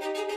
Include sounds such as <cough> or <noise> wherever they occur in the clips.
Welcome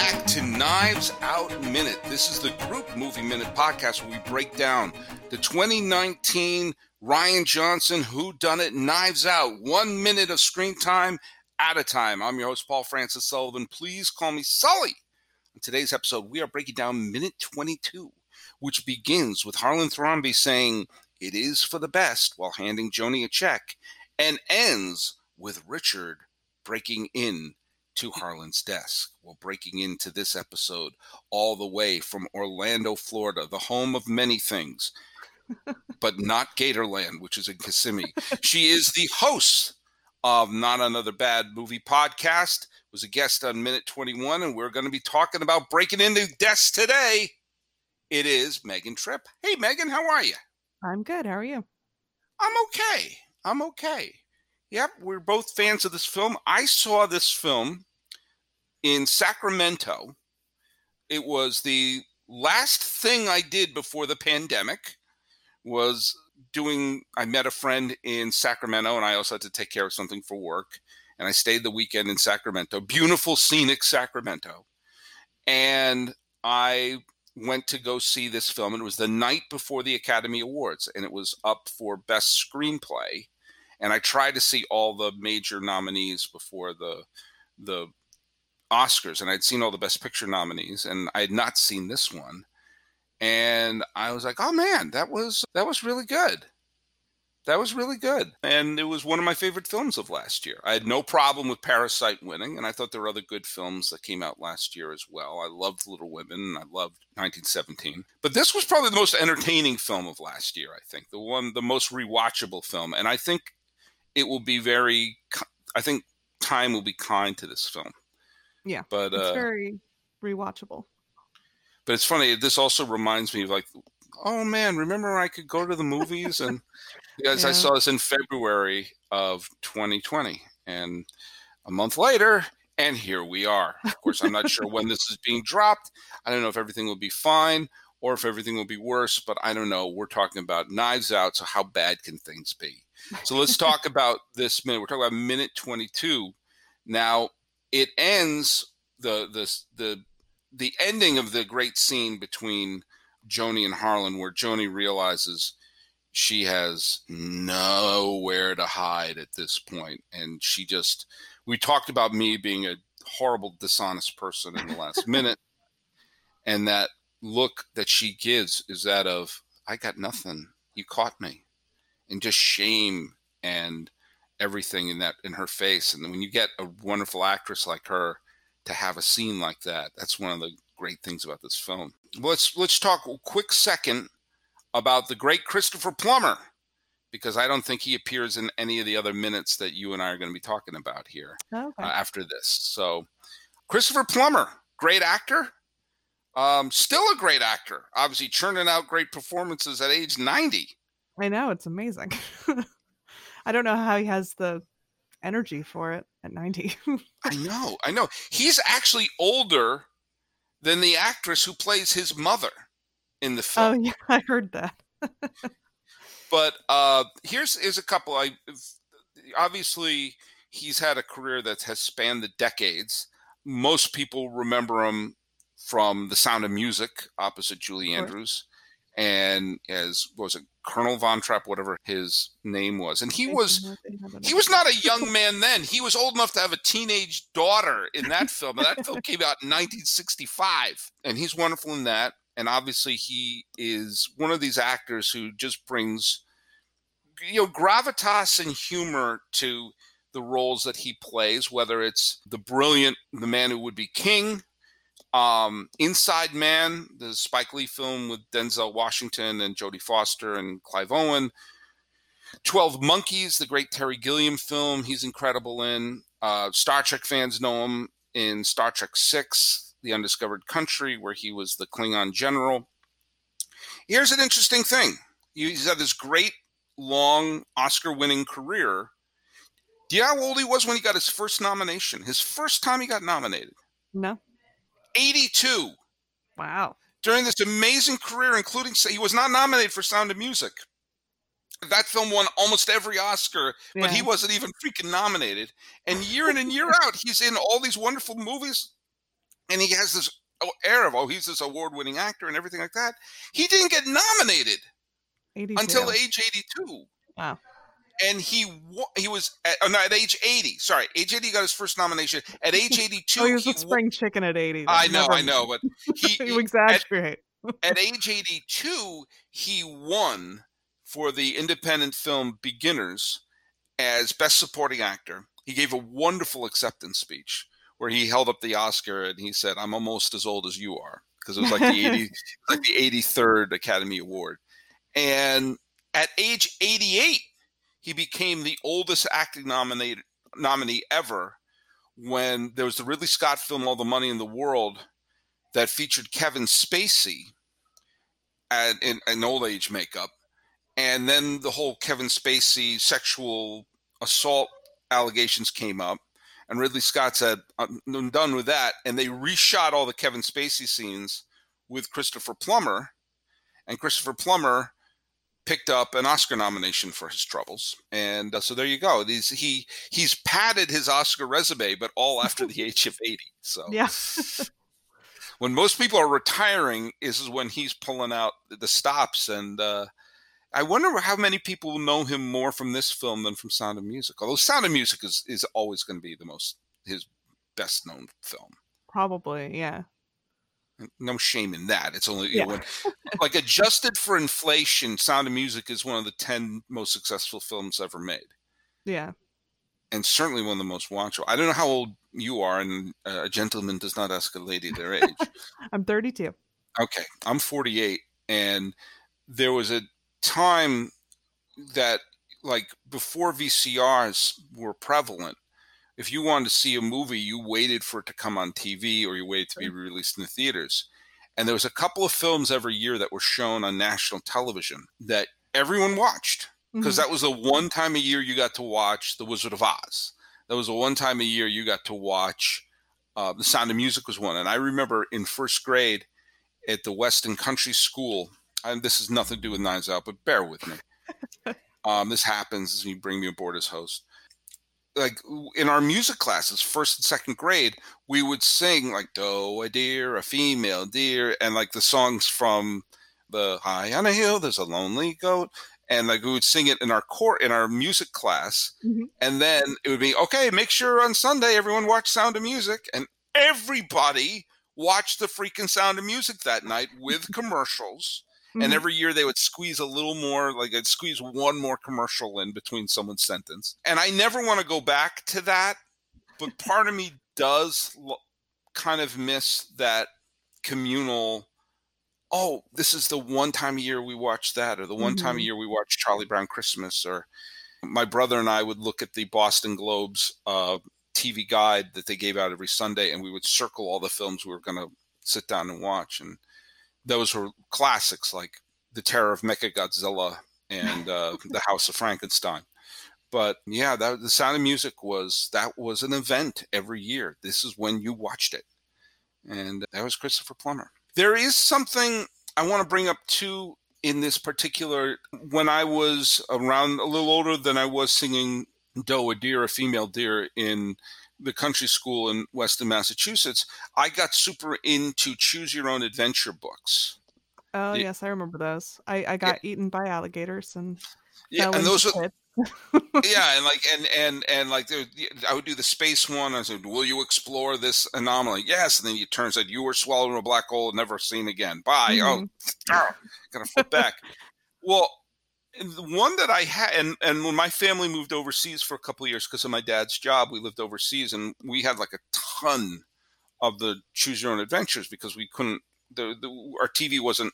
back to Knives Out Minute. This is the Group Movie Minute podcast where we break down the 2019 Rian Johnson Who Done It Knives Out. One minute of screen time at a time. I'm your host, Paul Francis Sullivan. Please call me Sully. In today's episode, we are breaking down minute 22, which begins with Harlan Thrombey saying, It is for the best, while handing Joni a check, and ends with Richard breaking in to Harlan's desk. Well, breaking into this episode all the way from Orlando, Florida, the home of many things, but not Gatorland, which is in Kissimmee. she is the host of Not Another Bad Movie podcast, was a guest on Minute 21, and we're going to be talking about breaking into desks today. It is Megan Tripp. Hey, Megan, how are you? I'm good. How are you? I'm okay. I'm okay. Yep, we're both fans of this film. I saw this film in Sacramento. It was the last thing I did before the pandemic was doing I met a friend in Sacramento and I also had to take care of something for work and I stayed the weekend in Sacramento. Beautiful scenic Sacramento. And I went to go see this film and it was the night before the Academy Awards and it was up for best screenplay and I tried to see all the major nominees before the the Oscars, and I'd seen all the Best Picture nominees, and I had not seen this one. And I was like, "Oh man, that was that was really good. That was really good." And it was one of my favorite films of last year. I had no problem with Parasite winning, and I thought there were other good films that came out last year as well. I loved Little Women, and I loved 1917. But this was probably the most entertaining film of last year. I think the one, the most rewatchable film, and I think it will be very. I think time will be kind to this film. Yeah, but it's uh, very rewatchable. But it's funny. This also reminds me of like, oh man, remember I could go to the movies and because Yeah. I saw this in February of 2020, and a month later, and here we are. Of course, I'm not sure when this is being dropped. I don't know if everything will be fine or if everything will be worse, but I don't know. We're talking about Knives Out, so how bad can things be? So let's talk about this minute. We're talking about minute 22. Now it ends the the the the ending of the great scene between Joni and Harlan, where Joni realizes she has nowhere to hide at this point, and she just we talked about me being a horrible, dishonest person in the last <laughs> minute, and that look that she gives is that of I got nothing, you caught me, and just shame and everything in that in her face. And when you get a wonderful actress like her to have a scene like that, that's one of the great things about this film. Let's let's talk a quick second about the great Christopher Plummer, because I don't think he appears in any of the other minutes that you and I are going to be talking about here Okay. uh, after this. So, Christopher Plummer, great actor, um, still a great actor, obviously churning out great performances at age 90. I know it's amazing. <laughs> I don't know how he has the energy for it at 90. <laughs> I know, I know. He's actually older than the actress who plays his mother in the film. oh yeah, <laughs> I heard that. But uh, here's is a couple. I obviously he's had a career that has spanned the decades. Most people remember him from The Sound of Music, opposite Julie Andrews, and as was it Colonel Von Trapp, whatever his name was, and he was he was not a young man then. He was old enough to have a teenage daughter in that <laughs> film. And that film came out in 1965. And he's wonderful in that. And obviously, he is one of these actors who just brings, you know, gravitas and humor to the roles that he plays, whether it's the brilliant, the man who would be king, um, Inside Man, the Spike Lee film with Denzel Washington and Jodie Foster and Clive Owen, 12 Monkeys, the great Terry Gilliam film, he's incredible in. Uh, Star Trek fans know him in Star Trek Six: The Undiscovered Country, where he was the Klingon general. Here's an interesting thing: he's had this great, long Oscar-winning career. Do you know how old he was when he got his first nomination? His first time he got nominated. No. 82. Wow. During this amazing career, including he was not nominated for Sound of Music. That film won almost every Oscar, yeah. but he wasn't even freaking nominated. And year in and year <laughs> out, he's in all these wonderful movies, and he has this oh, air of oh, he's this award-winning actor and everything like that. He didn't get nominated 82. until age 82. Wow and he he was at, oh, no, at age 80 sorry age 80 got his first nomination. At age 82 oh, he was he a spring chicken at 80 i know never... i know but he <laughs> you exaggerate at, <laughs> at age 82 he won for the independent film beginners as best supporting actor. He gave a wonderful acceptance speech where he held up the oscar and he said i'm almost as old as you are because it was like the 80 <laughs> like the 83rd academy award. And at age 88 he became the oldest acting nominated nominee ever when there was the Ridley Scott film All the Money in the World that featured Kevin Spacey at, in an old age makeup. And then the whole Kevin Spacey sexual assault allegations came up. And Ridley Scott said, uh, I'm done with that. And they reshot all the Kevin Spacey scenes with Christopher Plummer. And Christopher Plummer picked up an Oscar nomination for his troubles, and uh, so there you go. He's he he's padded his Oscar resume, but all after the age of eighty. So <laughs> yeah. when most people are retiring, is when he's pulling out the stops, and uh, I wonder how many people know him more from this film than from Sound of Music. Although Sound of Music is is always going to be the most his best known film. Probably, yeah no shame in that. It's only yeah. know, when, <laughs> like adjusted for inflation. Sound of Music is one of the ten most successful films ever made. Yeah, and certainly one of the most watchable. I don't know how old you are, and uh, a gentleman does not ask a lady their <laughs> age. I'm 32. Okay, I'm 48, and there was a time that, like, before VCRs were prevalent, if you wanted to see a movie, you waited for it to come on TV or you waited to be released in the theaters. And there was a couple of films every year that were shown on national television that everyone watched because mm-hmm. that was the one time a year you got to watch The Wizard of Oz. That was the one time a year you got to watch uh, The Sound of Music was one. And I remember in first grade at the Weston Country School, and this has nothing to do with Knives Out, but bear with me. <laughs> um, this happens as you bring me aboard as host like in our music classes, first and second grade, we would sing like "Do a deer, a female deer," and like the songs from the High on a Hill. There's a lonely goat, and like we would sing it in our court in our music class, mm-hmm. and then it would be okay. Make sure on Sunday everyone watch Sound of Music, and everybody watched the freaking Sound of Music that night with <laughs> commercials. Mm-hmm. And every year they would squeeze a little more, like I'd squeeze one more commercial in between someone's sentence. And I never want to go back to that, but part of me does lo- kind of miss that communal. Oh, this is the one time a year we watch that, or the one mm-hmm. time a mm-hmm. year we watch Charlie Brown Christmas, or my brother and I would look at the Boston Globe's uh, TV guide that they gave out every Sunday, and we would circle all the films we were going to sit down and watch. And those were classics like The Terror of Mechagodzilla and uh, <laughs> The House of Frankenstein. But yeah, that, the Sound of Music was that was an event every year. This is when you watched it, and that was Christopher Plummer. There is something I want to bring up too in this particular. When I was around a little older than I was singing "Doe a Deer," a female deer in the country school in Weston, Massachusetts, I got super into choose your own adventure books. Oh yes, I remember those. I, I got yeah. eaten by alligators and yeah, and those are <laughs> yeah, and like and and and like I would do the space one. I said, "Will you explore this anomaly?" Yes, and then it turns out you were swallowed in a black hole, never seen again. Bye. Oh, mm-hmm. Oh, <laughs> gotta flip back. well, one that I had, and, and when my family moved overseas for a couple years because of my dad's job, we lived overseas and we had like a ton of the choose your own adventures because we couldn't, the, the our TV wasn't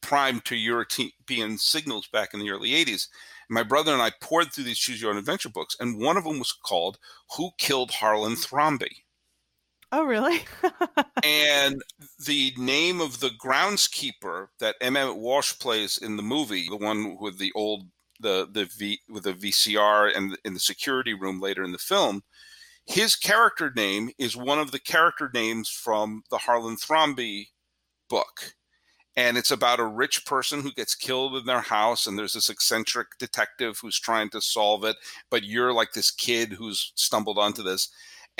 primed to European signals back in the early 80s. And my brother and I poured through these choose your own adventure books, and one of them was called Who Killed Harlan Thrombey? Oh, really? <laughs> and the name of the groundskeeper that Emmet Walsh plays in the movie, the one with the old the the V with the VCR and in the security room later in the film, his character name is one of the character names from the Harlan Thrombey book. And it's about a rich person who gets killed in their house, and there's this eccentric detective who's trying to solve it. But you're like this kid who's stumbled onto this.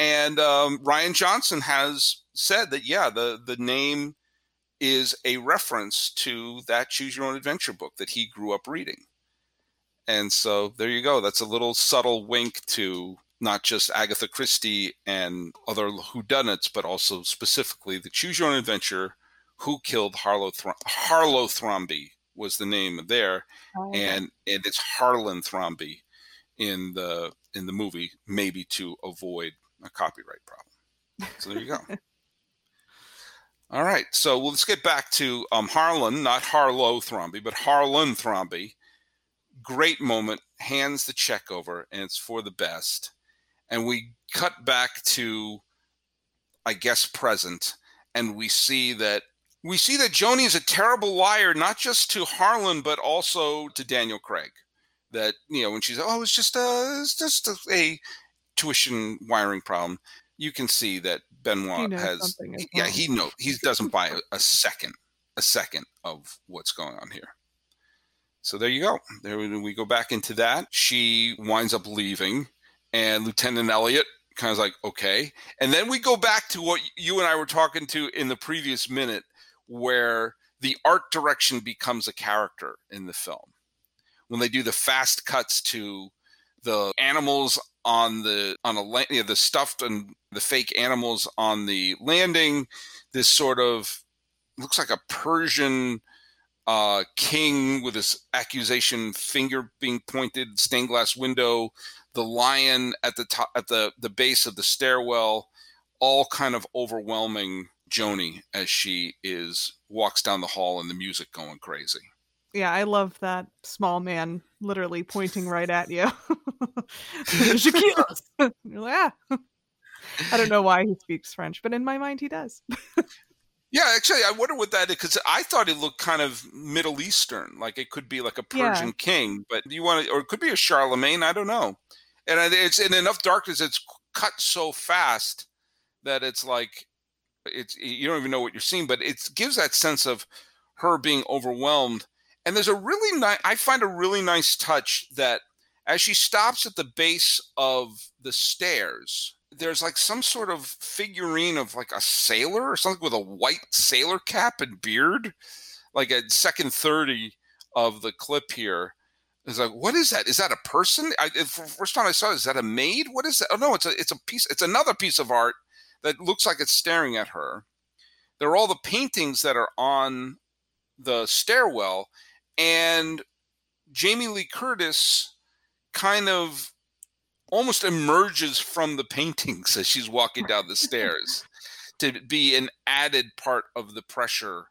And um, Rian Johnson has said that, yeah, the, the name is a reference to that Choose Your Own Adventure book that he grew up reading. And so there you go. That's a little subtle wink to not just Agatha Christie and other whodunits, but also specifically the Choose Your Own Adventure, Who Killed Harlow, Throm- Harlow Thrombey was the name there, oh, and and it's Harlan Thrombey in the in the movie, maybe to avoid a copyright problem. So there you go. <laughs> All right, so well, let's get back to um, Harlan, not Harlow Thrombey, but Harlan Thrombey. Great moment, hands the check over, and it's for the best and we cut back to i guess present and we see that we see that joni is a terrible liar not just to harlan but also to daniel craig that you know when she's oh it's just a it's just a, a tuition wiring problem you can see that benoit has yeah he know he <laughs> doesn't buy a, a second a second of what's going on here so there you go there we go back into that she winds up leaving and Lieutenant Elliott kind of like, okay. And then we go back to what you and I were talking to in the previous minute, where the art direction becomes a character in the film. When they do the fast cuts to the animals on the on a you know, the stuffed and the fake animals on the landing, this sort of looks like a Persian uh, king with his accusation finger being pointed, stained glass window, the lion at the top at the the base of the stairwell, all kind of overwhelming Joni as she is walks down the hall and the music going crazy. Yeah, I love that small man literally pointing right at you. You're like, ah. I don't know why he speaks French, but in my mind he does. Yeah, actually, I wonder what that is because I thought it looked kind of Middle Eastern, like it could be like a Persian yeah. king, but you want to, or it could be a Charlemagne. I don't know. And it's in enough darkness. It's cut so fast that it's like it's you don't even know what you're seeing, but it gives that sense of her being overwhelmed. And there's a really nice, I find a really nice touch that as she stops at the base of the stairs there's like some sort of figurine of like a sailor or something with a white sailor cap and beard, like at second 30 of the clip here. It's like, what is that? Is that a person? I, first time I saw it, is that a maid? What is that? Oh no, it's a it's a piece. It's another piece of art that looks like it's staring at her. There are all the paintings that are on the stairwell, and Jamie Lee Curtis kind of almost emerges from the paintings as she's walking down the stairs <laughs> to be an added part of the pressure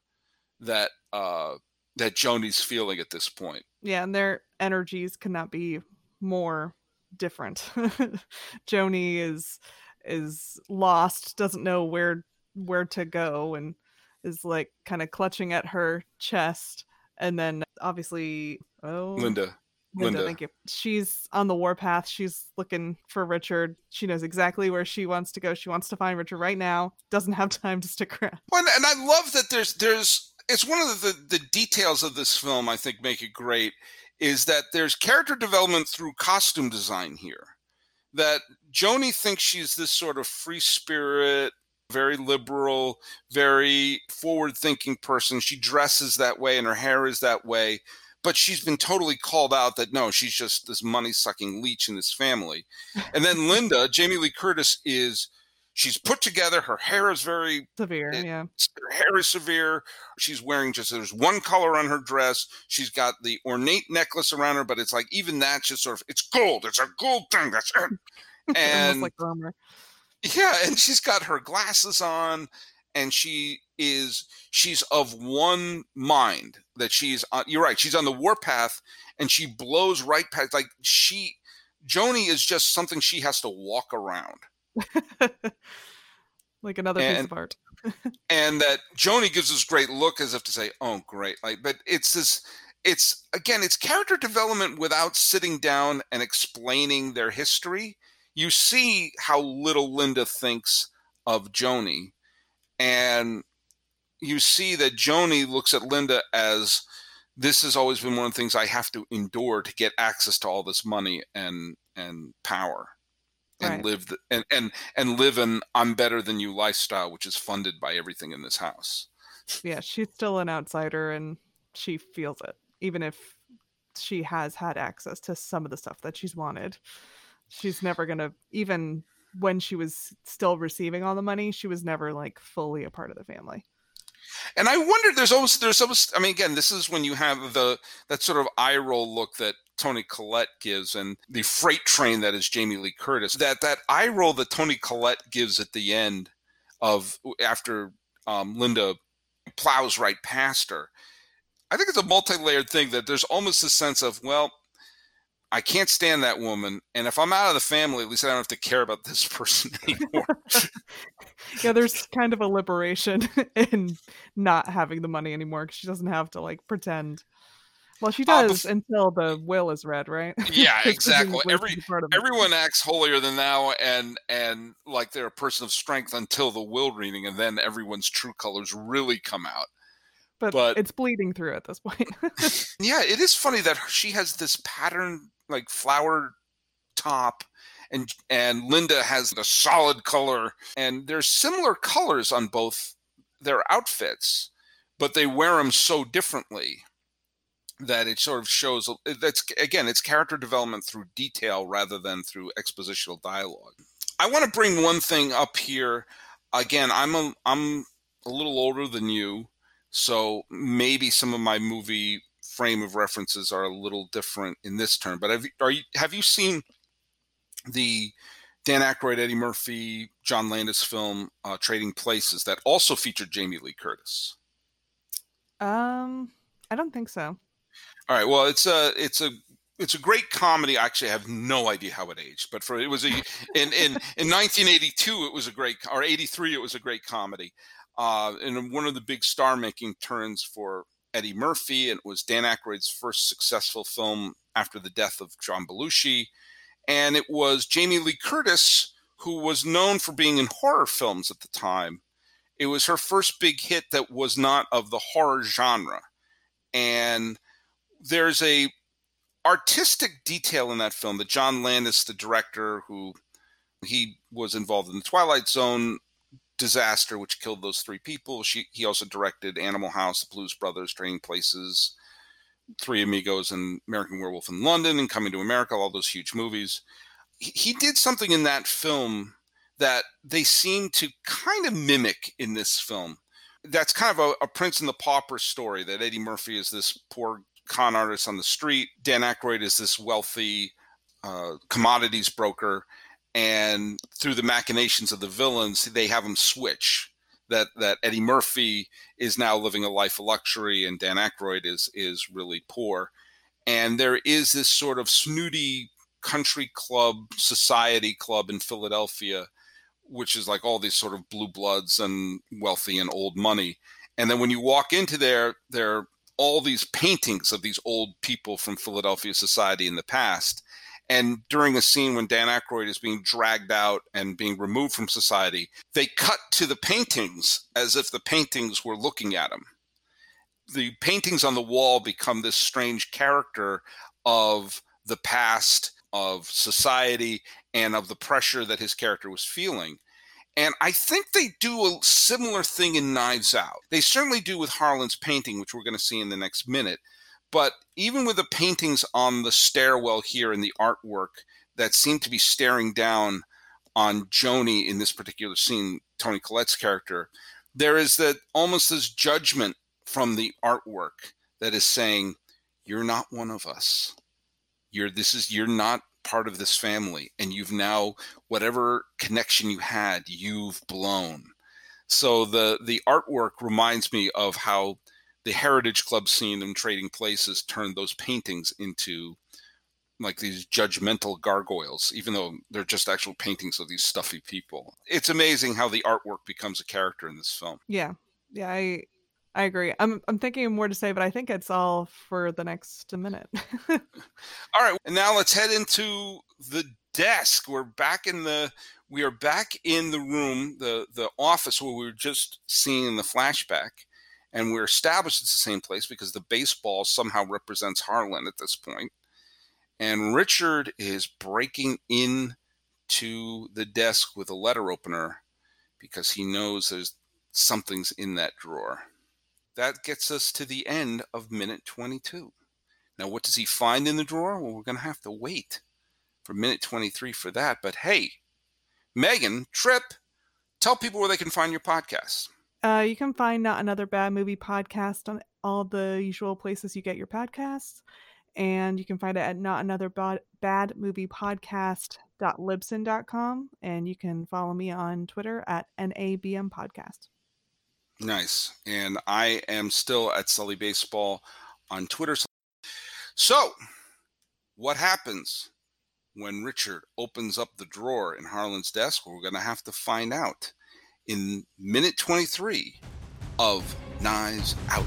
that uh, that Joni's feeling at this point. Yeah, and their energies cannot be more different. <laughs> Joni is is lost, doesn't know where where to go, and is like kind of clutching at her chest. And then obviously, oh, Linda. Linda, thank you. She's on the warpath. She's looking for Richard. She knows exactly where she wants to go. She wants to find Richard right now. Doesn't have <laughs> time to stick around. Well, and I love that there's there's it's one of the the details of this film I think make it great is that there's character development through costume design here. That Joni thinks she's this sort of free spirit, very liberal, very forward thinking person. She dresses that way and her hair is that way but she's been totally called out that no, she's just this money sucking leech in this family. <laughs> And then Linda, Jamie Lee Curtis, is she's put together. Her hair is very severe. It, yeah, her hair is severe. She's wearing just there's one color on her dress. She's got the ornate necklace around her, but it's like even that's just sort of it's gold. It's a gold thing. That's it. <laughs> And like yeah, and she's got her glasses on, and she is she's of one mind that she's on you're right she's on the warpath and she blows right past like she joni is just something she has to walk around <laughs> like another And- piece of art. <laughs> and that Joni gives this great look as if to say, "Oh, great!" Like, but it's this. It's again, it's character development without sitting down and explaining their history. You see how little Linda thinks of Joni, and you see that Joni looks at Linda as this has always been one of the things I have to endure to get access to all this money and and power and Right. live the, and and and live an I'm better than you lifestyle, which is funded by everything in this house. Yeah, she's still an outsider and she feels it, even if she has had access to some of the stuff that she's wanted. She's never gonna even when she was still receiving all the money, she was never like fully a part of the family. And I wonder, there's almost, there's almost, I mean, again, this is when you have the that sort of eye roll look that Toni Collette gives, and the freight train that is Jamie Lee Curtis. That that eye roll that Toni Collette gives at the end of after um, Linda plows right past her. I think it's a multi-layered thing that there's almost a sense of, well, I can't stand that woman, and if I'm out of the family, at least I don't have to care about this <laughs> person anymore. <laughs> yeah, there's kind of a liberation <laughs> in not having the money anymore because she doesn't have to like pretend. Well, she Uh, does bef- until the will is read, right? Yeah, exactly. Every- she's part of it. everyone acts holier than thou and and like they're a person of strength until the will reading and then everyone's true colors really come out but, but- it's bleeding through at this point. yeah it is funny that she has this pattern like flower top and and linda has the solid color and there's similar colors on both their outfits but they wear them so differently that it sort of shows that's again it's character development through detail rather than through expositional dialogue. I want to bring one thing up here. Again i'm a i'm a little older than you so maybe some of my movie frame of references are a little different in this term but have you, are you have you seen the Dan Aykroyd, Eddie Murphy, John Landis film uh, Trading Places that also featured Jamie Lee Curtis. um, I don't think so. All right. Well, it's a it's a it's a great comedy. I actually, have no idea how it aged, but for it was a in in in 1982 it was a great or 83 it was a great comedy. Uh, and one of the big star making turns for Eddie Murphy, and it was Dan Aykroyd's first successful film after the death of John Belushi, and it was Jamie Lee Curtis who was known for being in horror films at the time. It was her first big hit that was not of the horror genre, and there's a artistic detail in that film that John Landis, the director, who he was involved in the Twilight Zone disaster, which killed those three people. She, he also directed Animal House, The Blues Brothers, Trading Places, Three Amigos, and American Werewolf in London, and Coming to America, all those huge movies. He, he did something in that film that they seem to kind of mimic in this film. That's kind of a, a Prince and the Pauper story that Eddie Murphy is this poor con artist on the street. Dan Aykroyd is this wealthy uh, commodities broker, and through the machinations of the villains, they have him switch. That that Eddie Murphy is now living a life of luxury, and Dan Aykroyd is is really poor. And there is this sort of snooty country club, society club in Philadelphia, which is like all these sort of blue bloods and wealthy and old money. And then when you walk into there, there are all these paintings of these old people from Philadelphia society in the past. And during a scene when Dan Aykroyd is being dragged out and being removed from society, they cut to the paintings as if the paintings were looking at him. The paintings on the wall become this strange character of the past, of society, and of the pressure that his character was feeling. And I think they do a similar thing in Knives Out. They certainly do with Harlan's painting, which we're going to see in the next minute. But even with the paintings on the stairwell here and the artwork that seem to be staring down on Joni in this particular scene, Toni Collette's character, there is that almost this judgment from the artwork that is saying, You're not one of us. You're this is you're not part of this family, and you've now whatever connection you had, you've blown. So the the artwork reminds me of how the Heritage Club scene in Trading Places turned those paintings into like these judgmental gargoyles, even though they're just actual paintings of these stuffy people. It's amazing how the artwork becomes a character in this film. Yeah, yeah, I I agree. I'm I'm thinking of more to say, but I think it's all for the next minute. <laughs> all right, and now let's head into the desk. We're back in the we are back in the room, the the office where we were just seeing in the flashback, and we're established it's the same place because the baseball somehow represents Harlan at this point. And Richard is breaking in to the desk with a letter opener because he knows there's something's in that drawer. That gets us to the end of minute 22. Now, what does he find in the drawer? Well, we're going to have to wait for minute 23 for that. But hey, Megan, Trip, tell people where they can find your podcast. Uh, you can find Not Another Bad Movie podcast on all the usual places you get your podcasts and you can find it at not another bad movie podcast podcast.libsyn.com and you can follow me on twitter at nabm podcast. Nice and i am still at sully baseball on twitter. So what happens when richard opens up the drawer in harlan's desk? We're going to have to find out in minute 23 of knives out